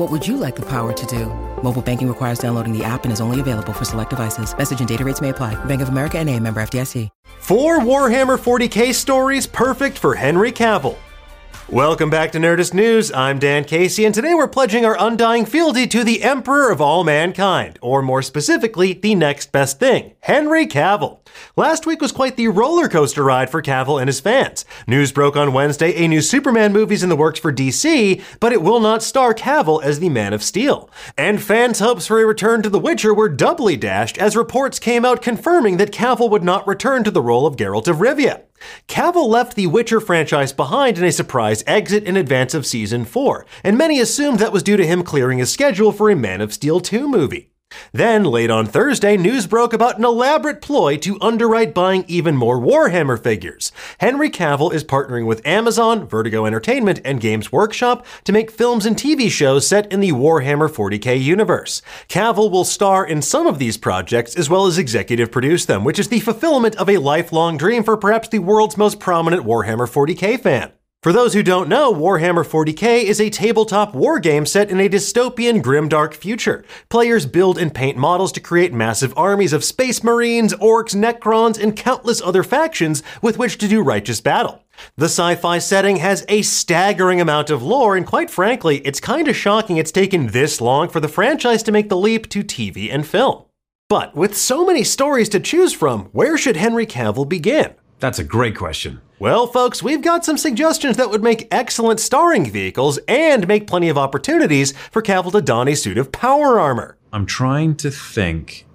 What would you like the power to do? Mobile banking requires downloading the app and is only available for select devices. Message and data rates may apply. Bank of America and a member FDIC. Four Warhammer 40k stories perfect for Henry Cavill. Welcome back to Nerdist News. I'm Dan Casey, and today we're pledging our undying fealty to the Emperor of all mankind, or more specifically, the next best thing, Henry Cavill. Last week was quite the roller coaster ride for Cavill and his fans. News broke on Wednesday a new Superman movie's in the works for DC, but it will not star Cavill as the Man of Steel. And fans' hopes for a return to The Witcher were doubly dashed as reports came out confirming that Cavill would not return to the role of Geralt of Rivia. Cavill left the Witcher franchise behind in a surprise exit in advance of season 4, and many assumed that was due to him clearing his schedule for a Man of Steel 2 movie. Then, late on Thursday, news broke about an elaborate ploy to underwrite buying even more Warhammer figures. Henry Cavill is partnering with Amazon, Vertigo Entertainment, and Games Workshop to make films and TV shows set in the Warhammer 40k universe. Cavill will star in some of these projects as well as executive produce them, which is the fulfillment of a lifelong dream for perhaps the world's most prominent Warhammer 40k fan. For those who don't know, Warhammer 40k is a tabletop war game set in a dystopian, grimdark future. Players build and paint models to create massive armies of space marines, orcs, necrons, and countless other factions with which to do righteous battle. The sci fi setting has a staggering amount of lore, and quite frankly, it's kinda shocking it's taken this long for the franchise to make the leap to TV and film. But with so many stories to choose from, where should Henry Cavill begin? That's a great question. Well, folks, we've got some suggestions that would make excellent starring vehicles and make plenty of opportunities for Cavill to don a suit of power armor. I'm trying to think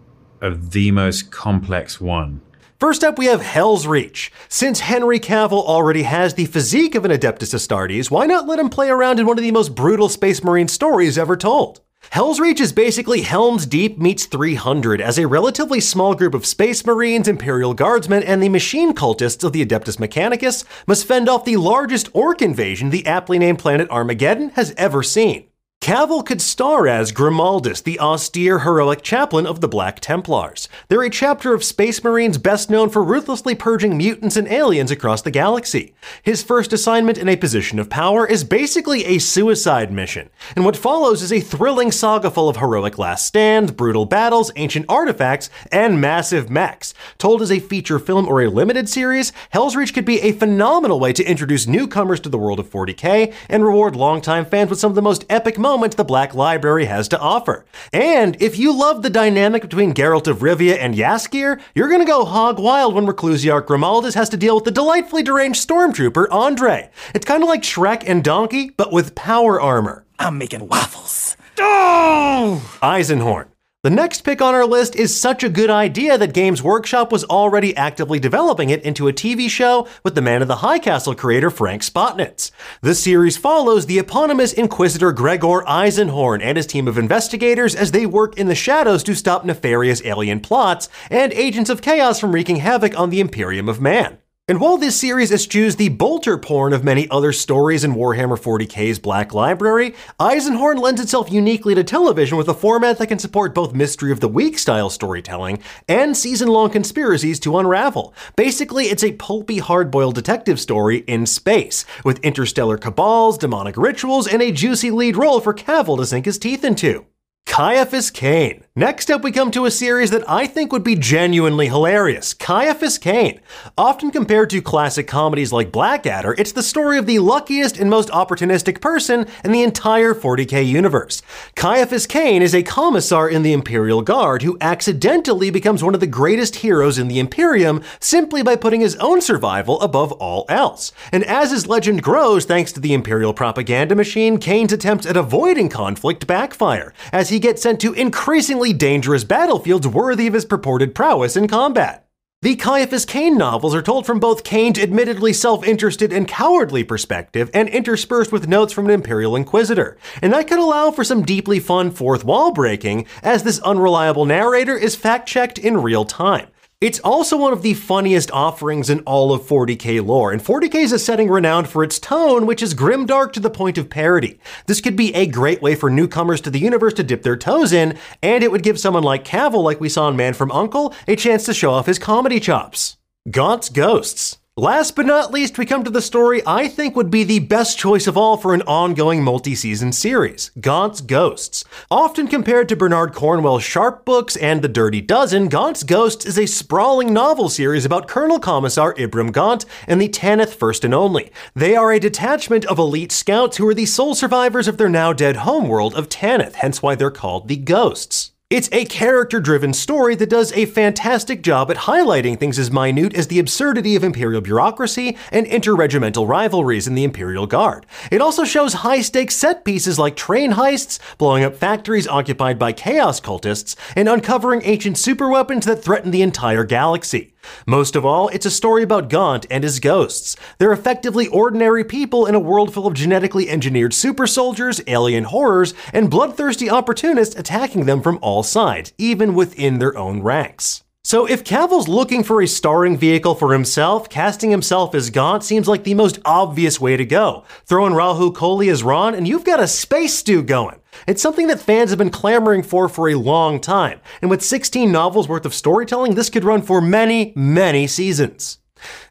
of the most complex one. First up, we have Helsreach. Since Henry Cavill already has the physique of an Adeptus Astartes, why not let him play around in one of the most brutal Space Marine stories ever told? Helsreach is basically Helm's Deep meets 300 as a relatively small group of Space Marines, Imperial Guardsmen, and the machine cultists of the Adeptus Mechanicus must fend off the largest orc invasion the aptly named planet Armageddon has ever seen. Cavill could star as Grimaldus, the austere, heroic chaplain of the Black Templars. They're a chapter of Space Marines best known for ruthlessly purging mutants and aliens across the galaxy. His first assignment in a position of power is basically a suicide mission, and what follows is a thrilling saga full of heroic last stands, brutal battles, ancient artifacts, and massive mechs. Told as a feature film or a limited series, Helsreach could be a phenomenal way to introduce newcomers to the world of 40k and reward longtime fans with some of the most epic moments moment the Black Library has to offer. And if you love the dynamic between Geralt of Rivia and Jaskier, you're gonna go hog wild when Reclusiarch Grimaldus has to deal with the delightfully deranged stormtrooper Andre. It's kind of like Shrek and Donkey, but with power armor. I'm making waffles. Oh! Eisenhorn. The next pick on our list is such a good idea that Games Workshop was already actively developing it into a TV show with the Man of the High Castle creator Frank Spotnitz. The series follows the eponymous Inquisitor Gregor Eisenhorn and his team of investigators as they work in the shadows to stop nefarious alien plots and agents of chaos from wreaking havoc on the Imperium of Man. And while this series eschews the bolter porn of many other stories in Warhammer 40k's Black Library, Eisenhorn lends itself uniquely to television with a format that can support both Mystery of the Week style storytelling and season long conspiracies to unravel. Basically, it's a pulpy, hard boiled detective story in space, with interstellar cabals, demonic rituals, and a juicy lead role for Cavill to sink his teeth into. Caiaphas Cain. Next up, we come to a series that I think would be genuinely hilarious Caiaphas Cain. Often compared to classic comedies like Blackadder, it's the story of the luckiest and most opportunistic person in the entire 40k universe. Caiaphas Cain is a commissar in the Imperial Guard who accidentally becomes one of the greatest heroes in the Imperium simply by putting his own survival above all else. And as his legend grows thanks to the Imperial propaganda machine, Cain's attempts at avoiding conflict backfire, as he gets sent to increasingly dangerous battlefields worthy of his purported prowess in combat. The Caiaphas Cain novels are told from both Cain's admittedly self interested and cowardly perspective and interspersed with notes from an Imperial Inquisitor, and that could allow for some deeply fun fourth wall breaking, as this unreliable narrator is fact checked in real time. It's also one of the funniest offerings in all of 40k lore, and 40k is a setting renowned for its tone, which is grimdark to the point of parody. This could be a great way for newcomers to the universe to dip their toes in, and it would give someone like Cavill, like we saw in Man from Uncle, a chance to show off his comedy chops. Gaunt's Ghosts. Last but not least, we come to the story I think would be the best choice of all for an ongoing multi season series Gaunt's Ghosts. Often compared to Bernard Cornwell's Sharpe books and The Dirty Dozen, Gaunt's Ghosts is a sprawling novel series about Colonel Commissar Ibram Gaunt and the Tanith First and Only. They are a detachment of elite scouts who are the sole survivors of their now dead homeworld of Tanith, hence why they're called the Ghosts. It's a character driven story that does a fantastic job at highlighting things as minute as the absurdity of Imperial bureaucracy and interregimental rivalries in the Imperial Guard. It also shows high stakes set pieces like train heists, blowing up factories occupied by chaos cultists, and uncovering ancient superweapons that threaten the entire galaxy. Most of all, it's a story about Gaunt and his ghosts. They're effectively ordinary people in a world full of genetically engineered super soldiers, alien horrors, and bloodthirsty opportunists attacking them from all sides, even within their own ranks. So, if Cavill's looking for a starring vehicle for himself, casting himself as Gaunt seems like the most obvious way to go. Throw in Rahul Kohli as Rawne, and you've got a space stew going. It's something that fans have been clamoring for for a long time, and with 16 novels worth of storytelling, this could run for many, many seasons.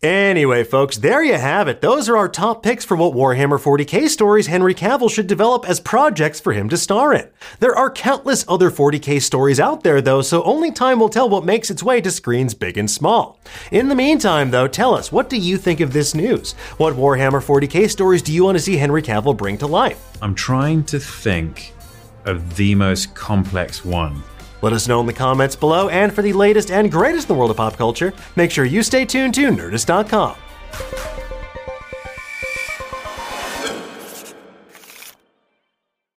Anyway, folks, there you have it. Those are our top picks for what Warhammer 40k stories Henry Cavill should develop as projects for him to star in. There are countless other 40k stories out there, though, so only time will tell what makes its way to screens big and small. In the meantime, though, tell us, what do you think of this news? What Warhammer 40k stories do you want to see Henry Cavill bring to life? I'm trying to think of the most complex one. Let us know in the comments below, and for the latest and greatest in the world of pop culture, make sure you stay tuned to Nerdist.com.